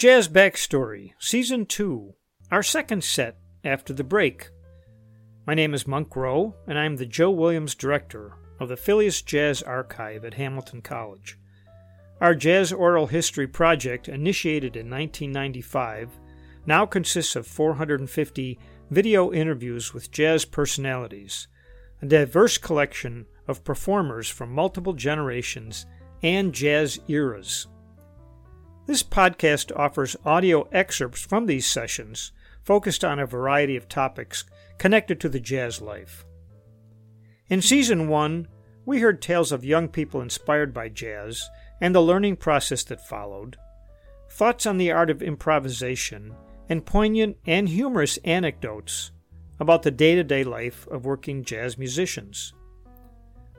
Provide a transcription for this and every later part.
Jazz Backstory, Season 2, our second set after the break. My name is Monk Rowe, and I'm the Joe Williams Director of the Fillius Jazz Archive at Hamilton College. Our Jazz Oral History project, initiated in 1995, now consists of 450 video interviews with jazz personalities, a diverse collection of performers from multiple generations and jazz eras. This podcast offers audio excerpts from these sessions focused on a variety of topics connected to the jazz life. In Season 1, we heard tales of young people inspired by jazz and the learning process that followed, thoughts on the art of improvisation, and poignant and humorous anecdotes about the day to day life of working jazz musicians.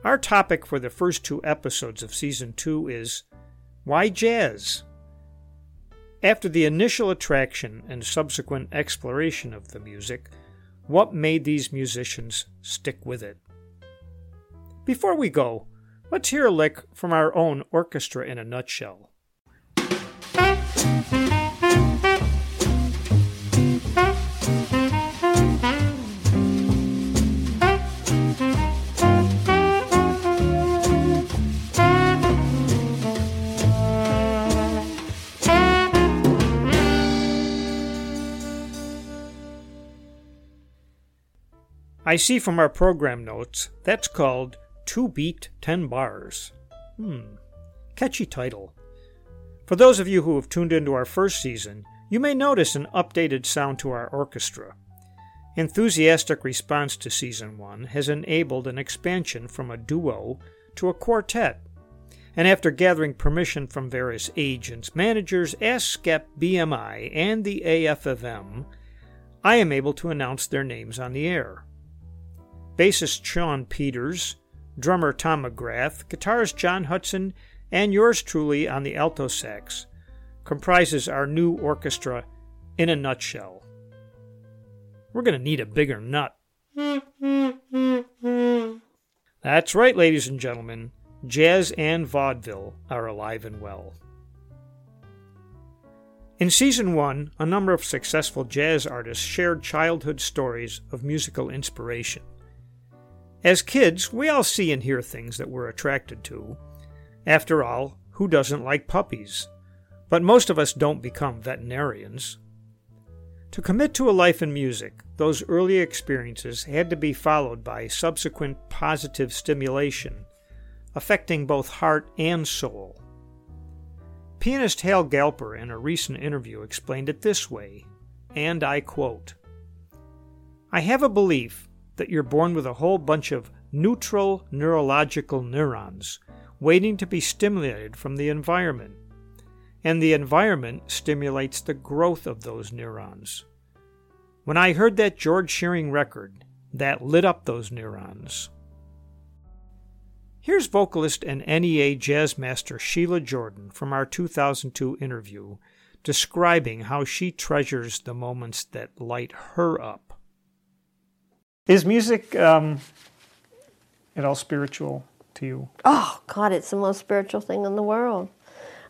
Our topic for the first two episodes of Season 2 is Why Jazz? After the initial attraction and subsequent exploration of the music, what made these musicians stick with it? Before we go, let's hear a lick from our own orchestra in a nutshell. I see from our program notes that's called Two Beat Ten Bars. Hmm, catchy title. For those of you who have tuned into our first season, you may notice an updated sound to our orchestra. Enthusiastic response to Season 1 has enabled an expansion from a duo to a quartet. And after gathering permission from various agents, managers, ASCAP, BMI, and the AFFM, I am able to announce their names on the air bassist Sean Peters, drummer Tom McGrath, guitarist John Hudson, and yours truly on the alto sax, comprises our new orchestra in a nutshell. We're going to need a bigger nut. That's right, ladies and gentlemen. Jazz and vaudeville are alive and well. In season one, a number of successful jazz artists shared childhood stories of musical inspiration. As kids, we all see and hear things that we're attracted to. After all, who doesn't like puppies? But most of us don't become veterinarians. To commit to a life in music, those early experiences had to be followed by subsequent positive stimulation, affecting both heart and soul. Pianist Hal Galper, in a recent interview, explained it this way, and I quote I have a belief that you're born with a whole bunch of neutral neurological neurons waiting to be stimulated from the environment. And the environment stimulates the growth of those neurons. When I heard that George Shearing record, that lit up those neurons. Here's vocalist and NEA jazz master Sheila Jordan from our 2002 interview describing how she treasures the moments that light her up. Is music um, at all spiritual to you? Oh, God, it's the most spiritual thing in the world.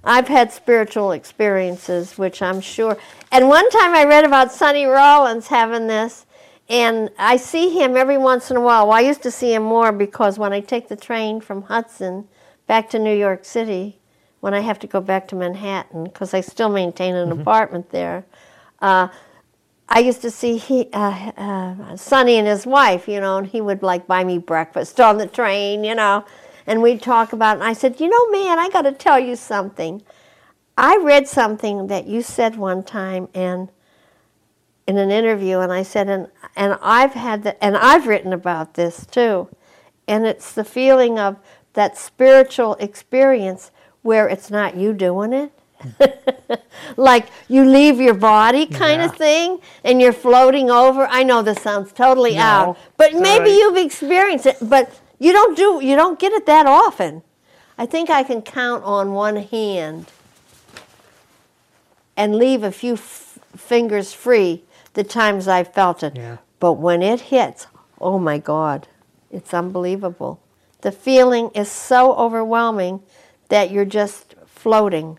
I've had spiritual experiences, which I'm sure. And one time I read about Sonny Rollins having this, and I see him every once in a while. Well, I used to see him more because when I take the train from Hudson back to New York City, when I have to go back to Manhattan, because I still maintain an mm-hmm. apartment there, uh, I used to see he, uh, uh, Sonny and his wife, you know, and he would like buy me breakfast on the train, you know, and we'd talk about it. And I said, you know, man, I got to tell you something. I read something that you said one time and in an interview, and I said, and and I've had and I've written about this too, and it's the feeling of that spiritual experience where it's not you doing it, like you leave your body kind yeah. of thing and you're floating over. I know this sounds totally no, out, but maybe right. you've experienced it, but you don't do you don't get it that often. I think I can count on one hand and leave a few f- fingers free the times I've felt it. Yeah. But when it hits, oh my God, it's unbelievable. The feeling is so overwhelming that you're just floating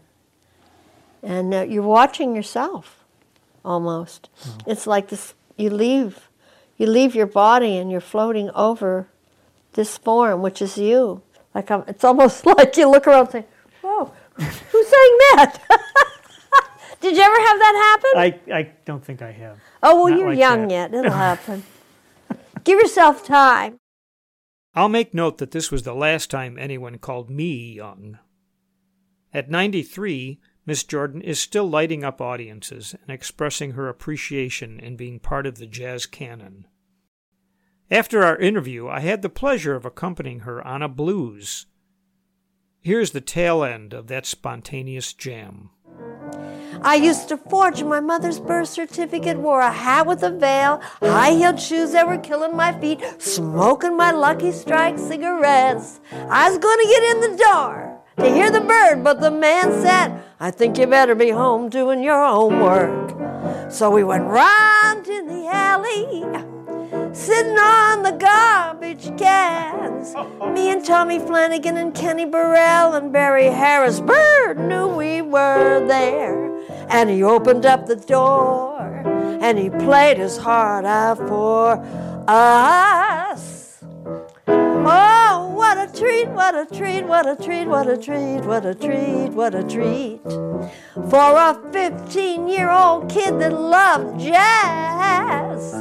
and uh, you're watching yourself almost. Oh. It's like this you leave you leave your body and you're floating over this form, which is you. Like I'm, it's almost like you look around and say, "Whoa, who's saying that?" Did you ever have that happen? I, I don't think I have. oh well, not you're like young that. yet. It'll happen. Give yourself time. I'll make note that this was the last time anyone called me young. At 93, Miss Jordan is still lighting up audiences and expressing her appreciation in being part of the jazz canon. After our interview, I had the pleasure of accompanying her on a blues. Here's the tail end of that spontaneous jam. I used to forge my mother's birth certificate, wore a hat with a veil, high heeled shoes that were killing my feet, smoking my Lucky Strike cigarettes. I was going to get in the door to hear the bird, but the man said, I think you better be home doing your homework. So we went round in the alley, sitting on the garbage cans. Me and Tommy Flanagan and Kenny Burrell and Barry Harris Bird knew we were there. And he opened up the door and he played his heart out for us. Oh, what a treat, what a treat, what a treat, what a treat, what a treat, what a treat. For a 15 year old kid that loved jazz.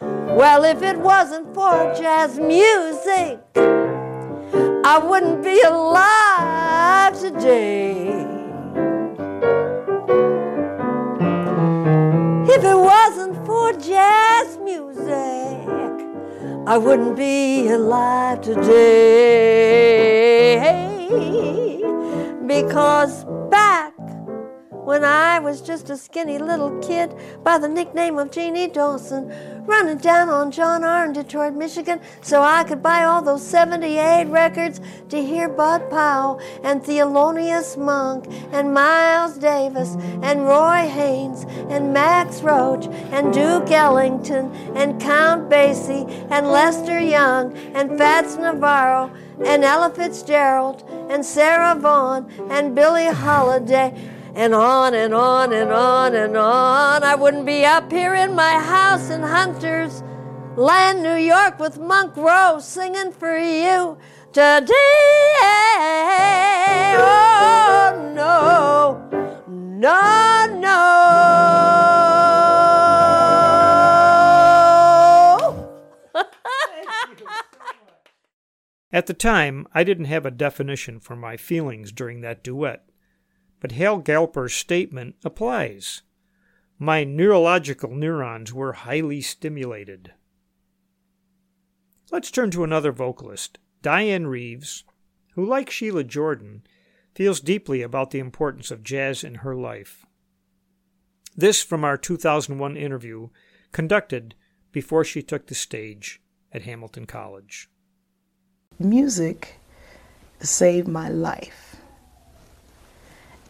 Well, if it wasn't for jazz music, I wouldn't be alive today. If it wasn't for jazz I wouldn't be alive today. Because back when I was just a skinny little kid by the nickname of Jeannie Dawson, running down on John R. in Detroit, Michigan, so I could buy all those 78 records to hear Bud Powell and Thelonious Monk and Miles Davis and Roy Haynes and Max Roach and Duke Ellington and Count Basie and Lester Young and Fats Navarro and Ella Fitzgerald and Sarah Vaughan and Billie Holiday and on and on and on and on. I wouldn't be up here in my house in Hunter's Land, New York, with Monk Rowe singing for you today. Oh no, no, no. At the time, I didn't have a definition for my feelings during that duet, but Hal Galper's statement applies. My neurological neurons were highly stimulated. Let's turn to another vocalist, Dianne Reeves, who, like Sheila Jordan, feels deeply about the importance of jazz in her life. This from our 2001 interview conducted before she took the stage at Hamilton College. music saved my life.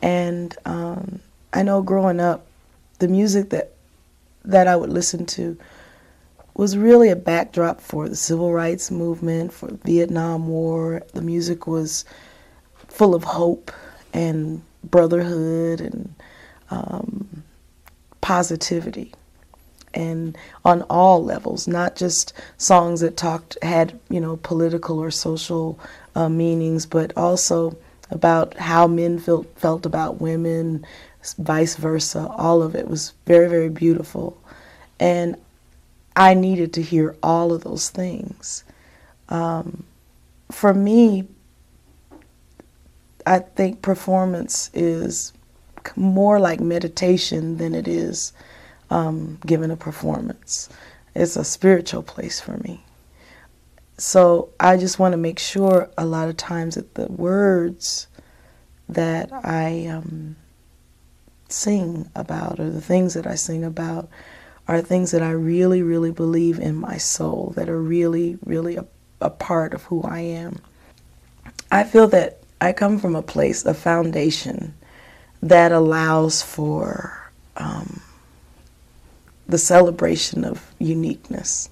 And um, I know growing up, the music that that I would listen to was really a backdrop for the civil rights movement, for the Vietnam War. The music was full of hope and brotherhood and um, positivity and on all levels, not just songs that talked had you know political or social uh, meanings, but also about how men felt felt about women, vice versa. All of it was very very beautiful, and I needed to hear all of those things. Um, for me, I think performance is more like meditation than it is um, giving a performance. It's a spiritual place for me. So I just want to make sure a lot of times that the words that I um, sing about or the things that I sing about are things that I really, really believe in my soul, that are really, really a, a part of who I am. I feel that I come from a place, a foundation that allows for um, the celebration of uniqueness.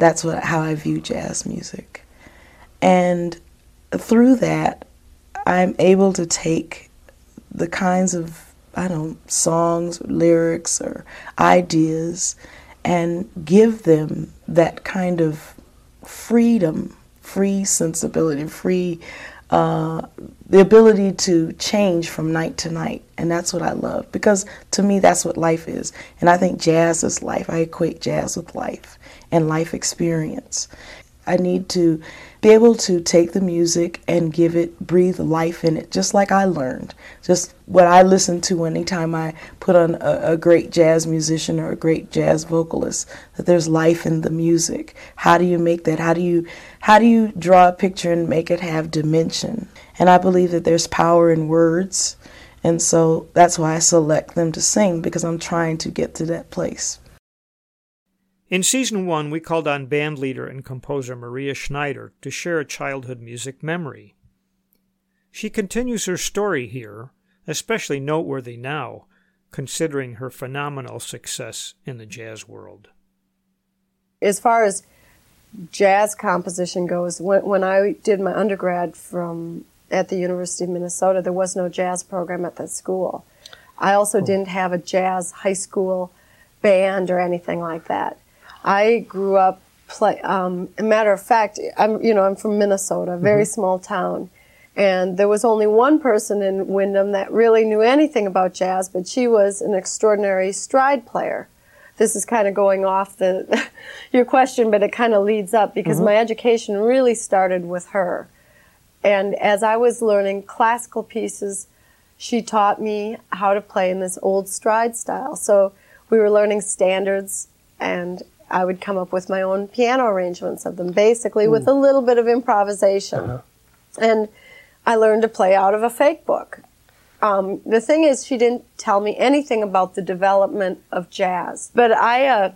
That's what how I view jazz music. And through that, I'm able to take the kinds of I don't know, songs, lyrics, or ideas, and give them that kind of freedom, free sensibility, free uh, the ability to change from night to night. And that's what I love because to me, that's what life is. And I think jazz is life. I equate jazz with life and life experience. I need to be able to take the music and give it, breathe life in it, just like I learned. Just what I listen to anytime I put on a, a, great jazz musician or a great jazz vocalist, that there's life in the music. How do you make that? How do you how do you draw a picture and make it have dimension? And I believe that there's power in words. And so that's why I select them to sing because I'm trying to get to that place. In season one, we called on band leader and composer Maria Schneider to share a childhood music memory. She continues her story here, especially noteworthy now, considering her phenomenal success in the jazz world. As far as jazz composition goes, when, when I did my undergrad from at the University of Minnesota, there was no jazz program at that school. I also oh. didn't have a jazz high school band or anything like that. I grew up play. Um, a matter of fact, I'm you know I'm from Minnesota, a very mm-hmm. small town, and there was only one person in Windom that really knew anything about jazz, but she was an extraordinary stride player. This is kind of going off the your question, but it kind of leads up because mm-hmm. my education really started with her. And as I was learning classical pieces, she taught me how to play in this old stride style. So we were learning standards and I would come up with my own piano arrangements of them, basically mm. with a little bit of improvisation. Uh-huh. And I learned to play out of a fake book. Um, the thing is, she didn't tell me anything about the development of jazz. But I, uh,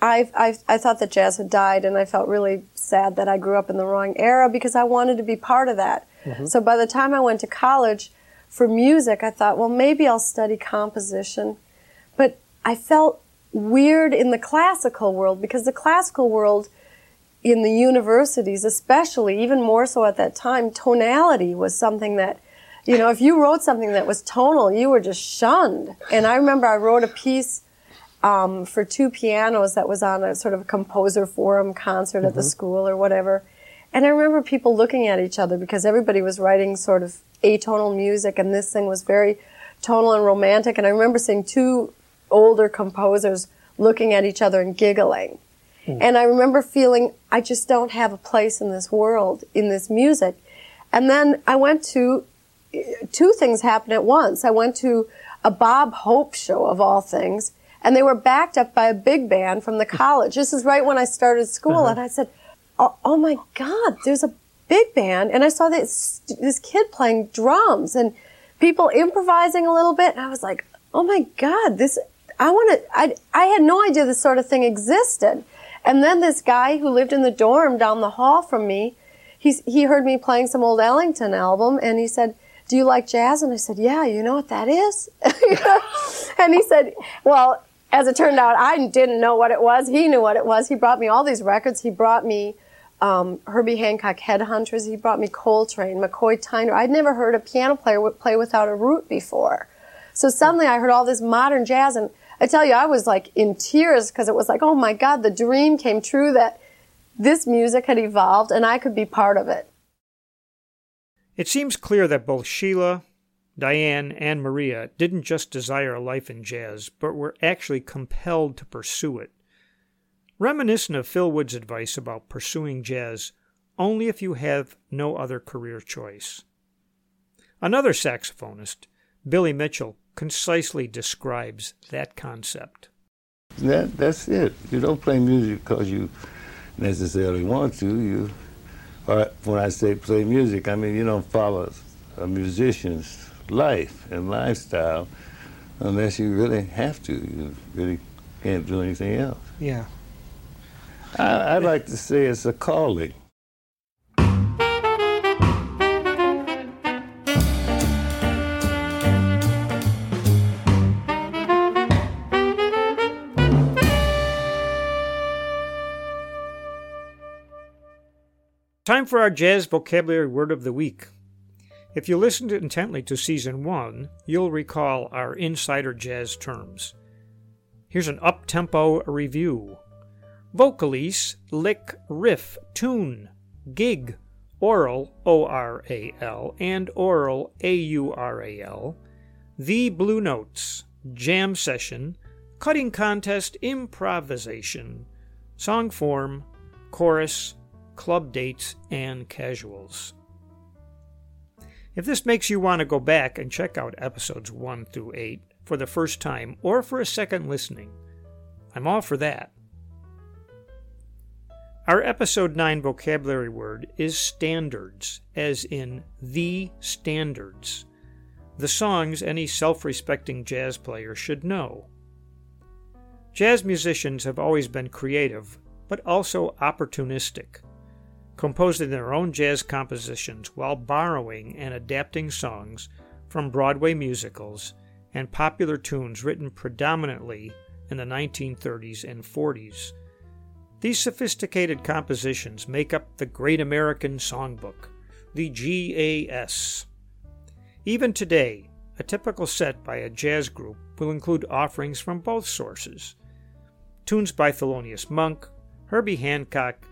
I, I, I thought that jazz had died, and I felt really sad that I grew up in the wrong era because I wanted to be part of that. Mm-hmm. So by the time I went to college for music, I thought, well, maybe I'll study composition. But I felt weird in the classical world because the classical world in the universities, especially, even more so at that time, tonality was something that, you know, if you wrote something that was tonal, you were just shunned. And I remember I wrote a piece um, for two pianos that was on a sort of composer forum concert mm-hmm. at the mm-hmm. school or whatever. And I remember people looking at each other because everybody was writing sort of atonal music, and this thing was very tonal and romantic. And I remember seeing two older composers looking at each other and giggling. Mm. And I remember feeling, I just don't have a place in this world, in this music. And then I went to, two things happened at once. I went to a Bob Hope show of all things, and they were backed up by a big band from the college. This is right when I started school, uh-huh. and I said, oh, oh, my God, there's a big band. And I saw this, this kid playing drums and people improvising a little bit. And I was like, oh my God, this, I want to, I, I had no idea this sort of thing existed. And then this guy who lived in the dorm down the hall from me, he's, he heard me playing some old Ellington album and he said, do you like jazz? And I said, yeah, you know what that is? and he said, well, as it turned out, I didn't know what it was. He knew what it was. He brought me all these records. He brought me um, Herbie Hancock Headhunters. He brought me Coltrane, McCoy Tyner. I'd never heard a piano player play without a root before. So suddenly I heard all this modern jazz and I tell you, I was like in tears because it was like, oh my God, the dream came true that this music had evolved and I could be part of it. It seems clear that both Sheila, Diane, and Maria didn't just desire a life in jazz, but were actually compelled to pursue it. Reminiscent of Phil Woods' advice about pursuing jazz only if you have no other career choice. Another saxophonist, Billy Mitchell, concisely describes that concept. That, that's it. You don't play music because you necessarily want to. You, or when I say play music, I mean you don't follow a musician's life and lifestyle unless you really have to. You really can't do anything else. Yeah. I, I'd like to say it's a calling. Time for our jazz vocabulary word of the week. If you listened intently to season one, you'll recall our insider jazz terms. Here's an up tempo review vocalise, lick, riff, tune, gig, oral, O R A L, and aural, A U R A L, the Blue Notes, jam session, cutting contest, improvisation, song form, chorus, club dates, and casuals. If this makes you want to go back and check out episodes 1 through 8 for the first time or for a second listening, I'm all for that. Our episode 9 vocabulary word is standards, as in the standards, the songs any self respecting jazz player should know. Jazz musicians have always been creative, but also opportunistic composing their own jazz compositions while borrowing and adapting songs from Broadway musicals and popular tunes written predominantly in the 1930s and 40s. These sophisticated compositions make up the Great American Songbook, the GAS. Even today, a typical set by a jazz group will include offerings from both sources tunes by Thelonious Monk, Herbie Hancock,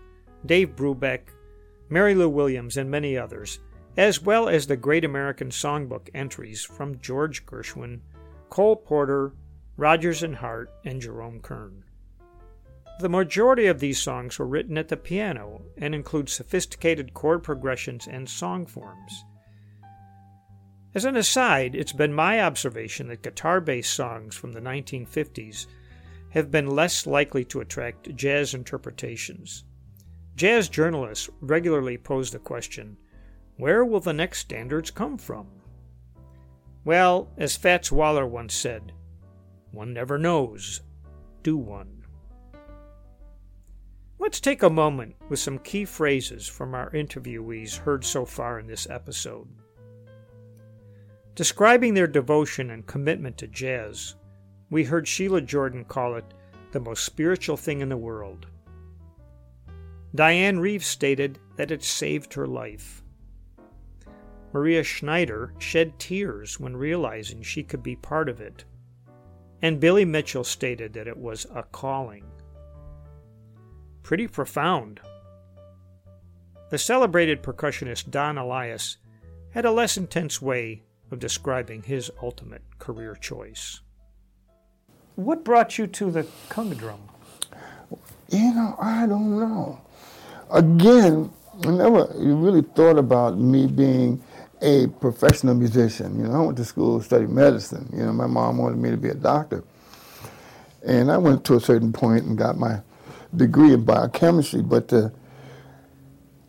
Dave Brubeck, Mary Lou Williams, and many others, as well as the Great American Songbook entries from George Gershwin, Cole Porter, Rodgers and Hart, and Jerome Kern. The majority of these songs were written at the piano and include sophisticated chord progressions and song forms. As an aside, it's been my observation that guitar based songs from the 1950s have been less likely to attract jazz interpretations. Jazz journalists regularly pose the question where will the next standards come from? Well, as Fats Waller once said, one never knows, do one. Let's take a moment with some key phrases from our interviewees heard so far in this episode. Describing their devotion and commitment to jazz, we heard Sheila Jordan call it the most spiritual thing in the world. Dianne Reeves stated that it saved her life. Maria Schneider shed tears when realizing she could be part of it. And Billy Mitchell stated that it was a calling. Pretty profound. The celebrated percussionist Don Alias had a less intense way of describing his ultimate career choice. What brought you to the conga drum? You know, I don't know again, I never you really thought about me being a professional musician. You know, I went to school to study medicine. You know, my mom wanted me to be a doctor. And I went to a certain point and got my degree in biochemistry, but uh,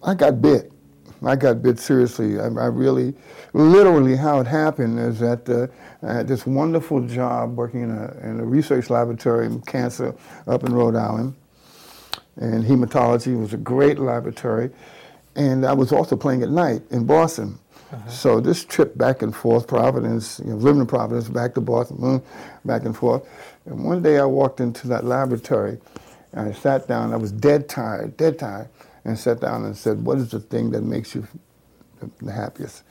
I got bit. I got bit seriously. I, I, really, literally, how it happened is that uh, I had this wonderful job working in a, in a research laboratory in cancer up in Rhode Island and hematology was a great laboratory. And I was also playing at night in Boston. Uh-huh. So this trip back and forth, Providence, you know, living in Providence, back to Boston, back and forth. And one day I walked into that laboratory and I sat down. I was dead tired, dead tired, and sat down and said, "What is the thing that makes you the happiest?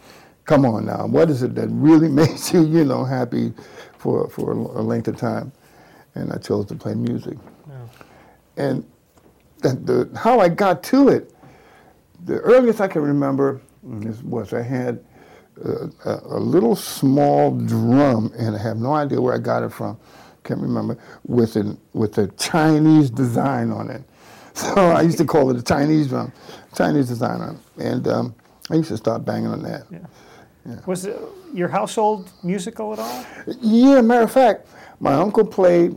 Come on now, what is it that really makes you, you know, happy for for a length of time?" And I chose to play music. Yeah. And the, how I got to it, the earliest I can remember was I had a, a, little small drum, and I have no idea where I got it from. Can't remember with an with a Chinese design on it. So I used to call it a Chinese drum, Chinese design on it, and um, I used to start banging on that. Yeah. Yeah. Was it your household musical at all? Yeah, matter of fact, my uncle played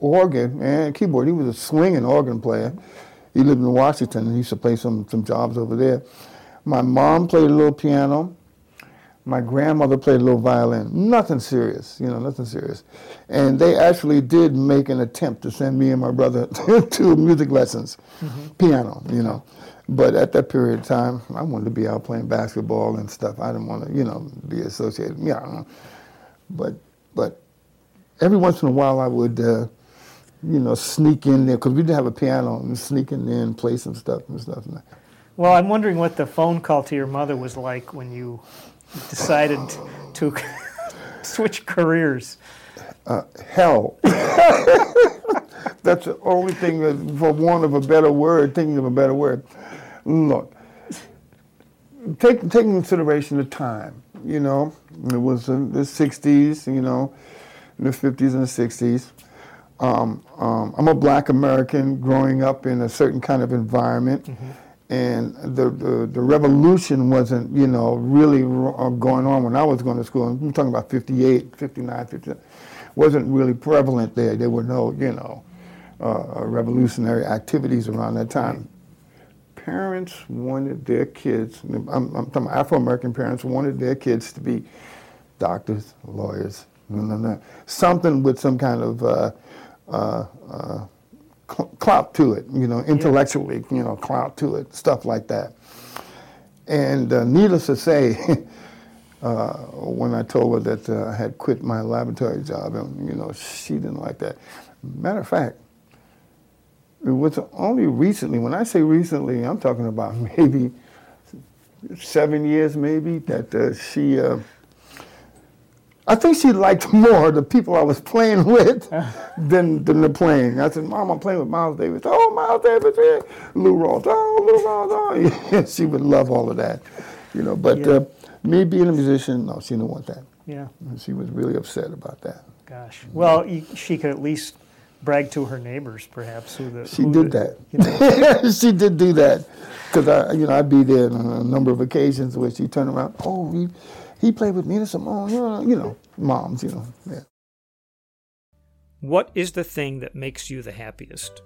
organ and keyboard. He was a swinging organ player. He lived in Washington. And he used to play some, some jobs over there. My mom played a little piano. My grandmother played a little violin. Nothing serious, you know, nothing serious. And they actually did make an attempt to send me and my brother to music lessons, mm-hmm. piano, you know. But at that period of time, I wanted to be out playing basketball and stuff. I didn't want to, you know, be associated. Yeah, I don't know. But, but every once in a while, I would uh, you know, sneak in there because we didn't have a piano and sneak in there and play some stuff and stuff. Like. Well, I'm wondering what the phone call to your mother was like when you decided to switch careers? Uh, hell. That's the only thing, that, for want of a better word, thinking of a better word. Look, take, take consideration the time, you know, it was in the 60s, you know, in the 50s and the 60s. Um, um, I'm a black American growing up in a certain kind of environment. And the, the, the revolution wasn't, you know, really ro- going on when I was going to school. I'm talking about 58, 59, 59 wasn't really prevalent there. There were no, you know, uh, revolutionary activities around that time. Parents wanted their kids, I'm, I'm talking about Afro-American parents, wanted their kids to be doctors, lawyers, no, no, no. something with some kind of uh, uh, uh, cl- clout to it, you know, intellectually, you know, clout to it, stuff like that. And uh, needless to say, uh, when I told her that uh, I had quit my laboratory job, and you know, she didn't like that. Matter of fact, it was only recently. When I say recently, I'm talking about maybe seven years, maybe that uh, she. I think she liked more the people I was playing with than, than the playing. I said, Mom, I'm playing with Miles Davis. Oh, Miles Davis, yeah. Lou Rawls. Oh, Lou Rawls. Oh, yeah. she would love all of that, you know. But Yeah. uh, me being a musician, no, she didn't want that. Yeah, She was really upset about that. gosh. Well, you, she could at least brag to her neighbors, perhaps. Who the, She who did the- that. you know, she did do that because I, you know, I'd be there on a number of occasions where she turned around. Oh, he, he played with Nina Simone. Know, you know, moms. You know, yeah. What is the thing that makes you the happiest?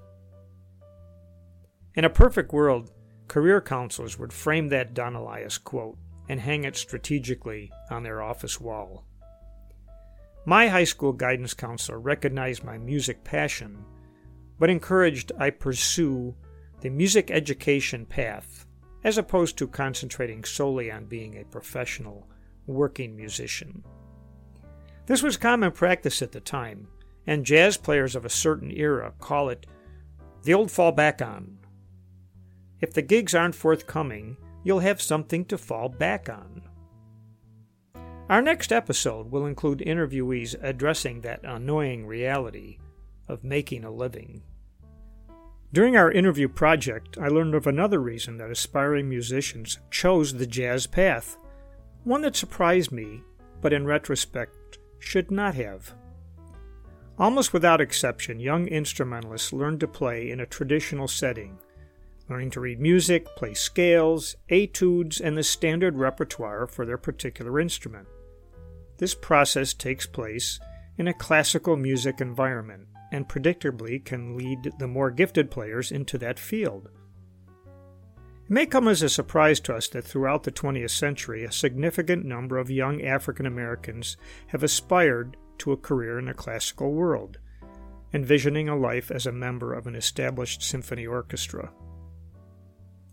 In a perfect world, career counselors would frame that Don Alias quote and hang it strategically on their office wall. My high school guidance counselor recognized my music passion, but encouraged I pursue the music education path as opposed to concentrating solely on being a professional working musician. This was common practice at the time, and jazz players of a certain era call it the old fall back on. If the gigs aren't forthcoming, you'll have something to fall back on. Our next episode will include interviewees addressing that annoying reality of making a living. During our interview project, I learned of another reason that aspiring musicians chose the jazz path, one that surprised me, but in retrospect should not have. Almost without exception, young instrumentalists learn to play in a traditional setting, learning to read music, play scales, etudes, and the standard repertoire for their particular instrument. This process takes place in a classical music environment and predictably can lead the more gifted players into that field. It may come as a surprise to us that throughout the 20th century, a significant number of young African Americans have aspired to a career in the classical world, envisioning a life as a member of an established symphony orchestra.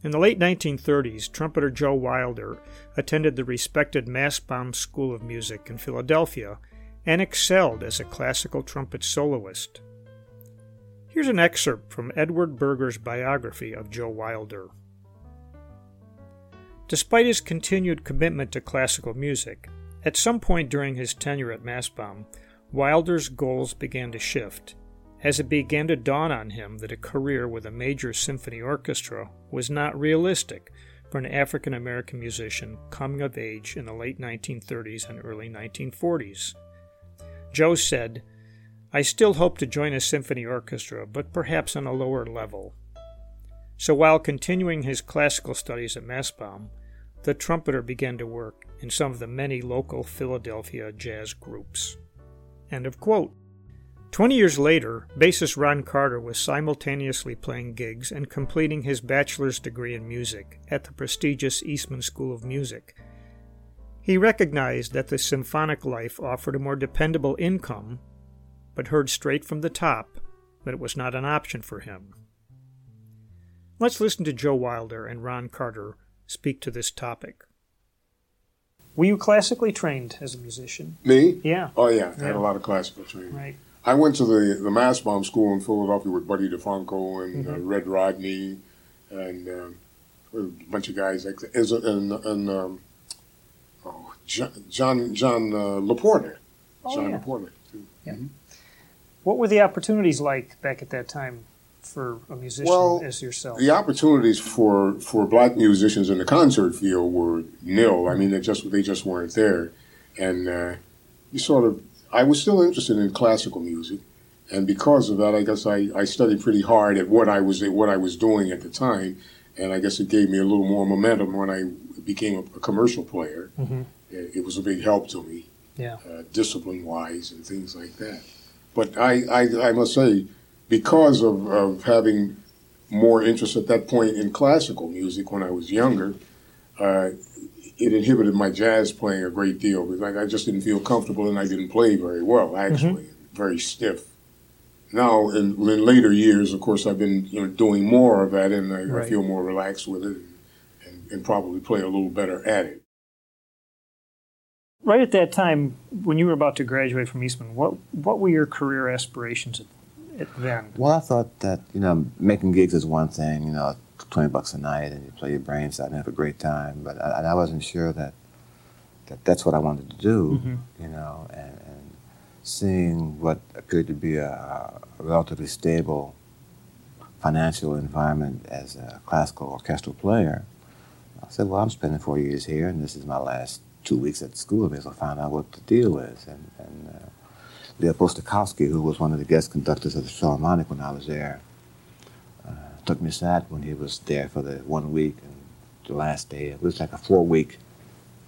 In the late 1930s, trumpeter Joe Wilder attended the respected Mastbaum School of Music in Philadelphia and excelled as a classical trumpet soloist. Here's an excerpt from Edward Berger's biography of Joe Wilder. Despite his continued commitment to classical music, at some point during his tenure at Mastbaum, Wilder's goals began to shift, as it began to dawn on him that a career with a major symphony orchestra was not realistic for an African American musician coming of age in the late 1930s and early 1940s. Joe said, I still hope to join a symphony orchestra, but perhaps on a lower level. So while continuing his classical studies at Mastbaum, the trumpeter began to work in some of the many local Philadelphia jazz groups. End of quote. Twenty years later, bassist Ron Carter was simultaneously playing gigs and completing his bachelor's degree in music at the prestigious Eastman School of Music. He recognized that the symphonic life offered a more dependable income, but heard straight from the top that it was not an option for him. Let's listen to Joe Wilder and Ron Carter speak to this topic. Were you classically trained as a musician? Me? Yeah. Oh yeah, I had Yeah. a lot of classical training. Right. I went to the the Mastbaum School in Philadelphia with Buddy DeFranco and uh, Mm-hmm. Red Rodney and um, a bunch of guys like that. and and um, oh John John, John uh, Laporta. Oh, John yeah. Laporta. Too. Yeah. What were the opportunities like back at that time for a musician Well, as yourself? The opportunities for, for black musicians in the concert field were nil. I mean, they just they just weren't there, and uh, you sort of. I was still interested in classical music, and because of that, I guess I, I studied pretty hard at what I was at what I was doing at the time, and I guess it gave me a little more momentum when I became a, a commercial player. Mhm. It, it was a big help to me, Yeah. uh, discipline wise and things like that. But I, I, I must say, because of, of having more interest at that point in classical music when I was younger, uh, it inhibited my jazz playing a great deal because I, I just didn't feel comfortable and I didn't play very well, actually, very stiff. Now, in, in later years, of course, I've been you know, doing more of that and I, I feel more relaxed with it and, and, probably play a little better at it. Right at that time, when you were about to graduate from Eastman, what what were your career aspirations at, at then? Well, I thought that you know making gigs is one thing, you know, twenty bucks a night and you play your brains out and have a great time. But I, I wasn't sure that that that's what I wanted to do, Mhm. you know, and, and seeing what appeared to be a, a relatively stable financial environment as a classical orchestral player, I said, well, I'm spending four years here, and this is my last two weeks at school. I may as well find out what the deal is. And, and uh, Leopold Stokowski, who was one of the guest conductors of the Philharmonic when I was there, uh, took me aside when he was there for the one week and the last day. It was like a four week,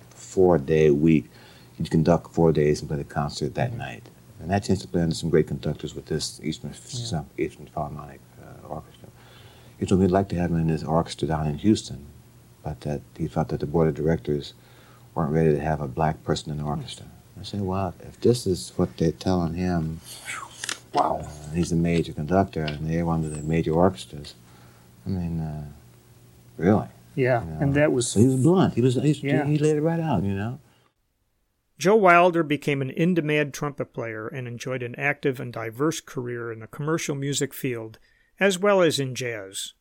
four day week. He'd conduct four days and play the concert that night. And I had a chance to play under some great conductors with this Eastman, Eastman Philharmonic uh, Orchestra. He told me he'd like to have me in his orchestra down in Houston, but that he felt that the board of directors weren't ready to have a black person in the orchestra. I said, well, if this is what they're telling him, wow, uh, he's a major conductor and they're one of the major orchestras. I mean, uh, really? Yeah, you know. and that was So he was blunt. He was. He, Yeah. he laid it right out. You know. Joe Wilder became an in-demand trumpet player and enjoyed an active and diverse career in the commercial music field as well as in jazz.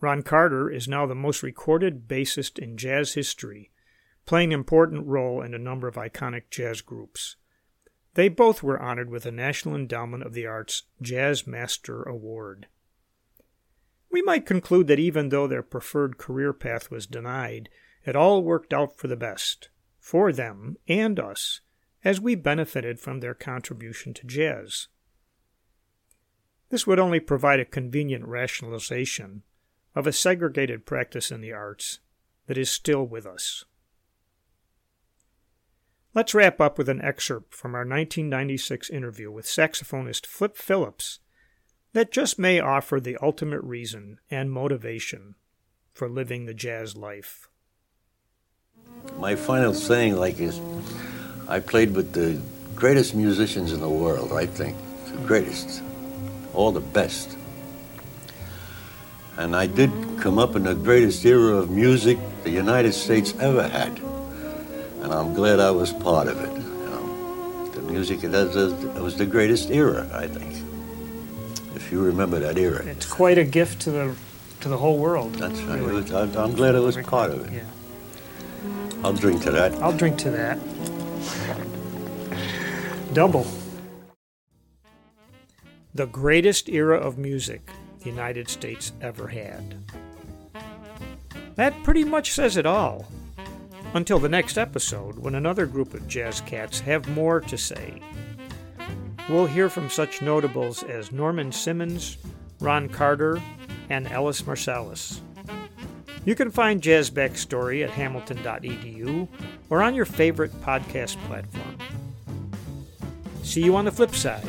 Ron Carter is now the most recorded bassist in jazz history, playing an important role in a number of iconic jazz groups. They both were honored with the National Endowment of the Arts Jazz Master Award. We might conclude that even though their preferred career path was denied, it all worked out for the best, for them and us, as we benefited from their contribution to jazz. This would only provide a convenient rationalization of a segregated practice in the arts that is still with us. Let's wrap up with an excerpt from our 1996 interview with saxophonist Flip Phillips that just may offer the ultimate reason and motivation for living the jazz life. My final saying, like, is I played with the greatest musicians in the world, I think. The greatest. All the best. And I did come up in the greatest era of music the United States ever had. And I'm glad I was part of it. You know, the music it was, it was the greatest era, I think. If you remember that era. It's quite a gift to the to the whole world. That's right. Really. was, I, I'm glad I was part of it. Yeah. I'll drink to that. I'll drink to that. Double. The greatest era of music the United States ever had. That pretty much says it all. Until the next episode, when another group of jazz cats have more to say. We'll hear from such notables as Norman Simmons, Ron Carter, and Ellis Marsalis. You can find Jazz Backstory at hamilton.edu or on your favorite podcast platform. See you on the flip side.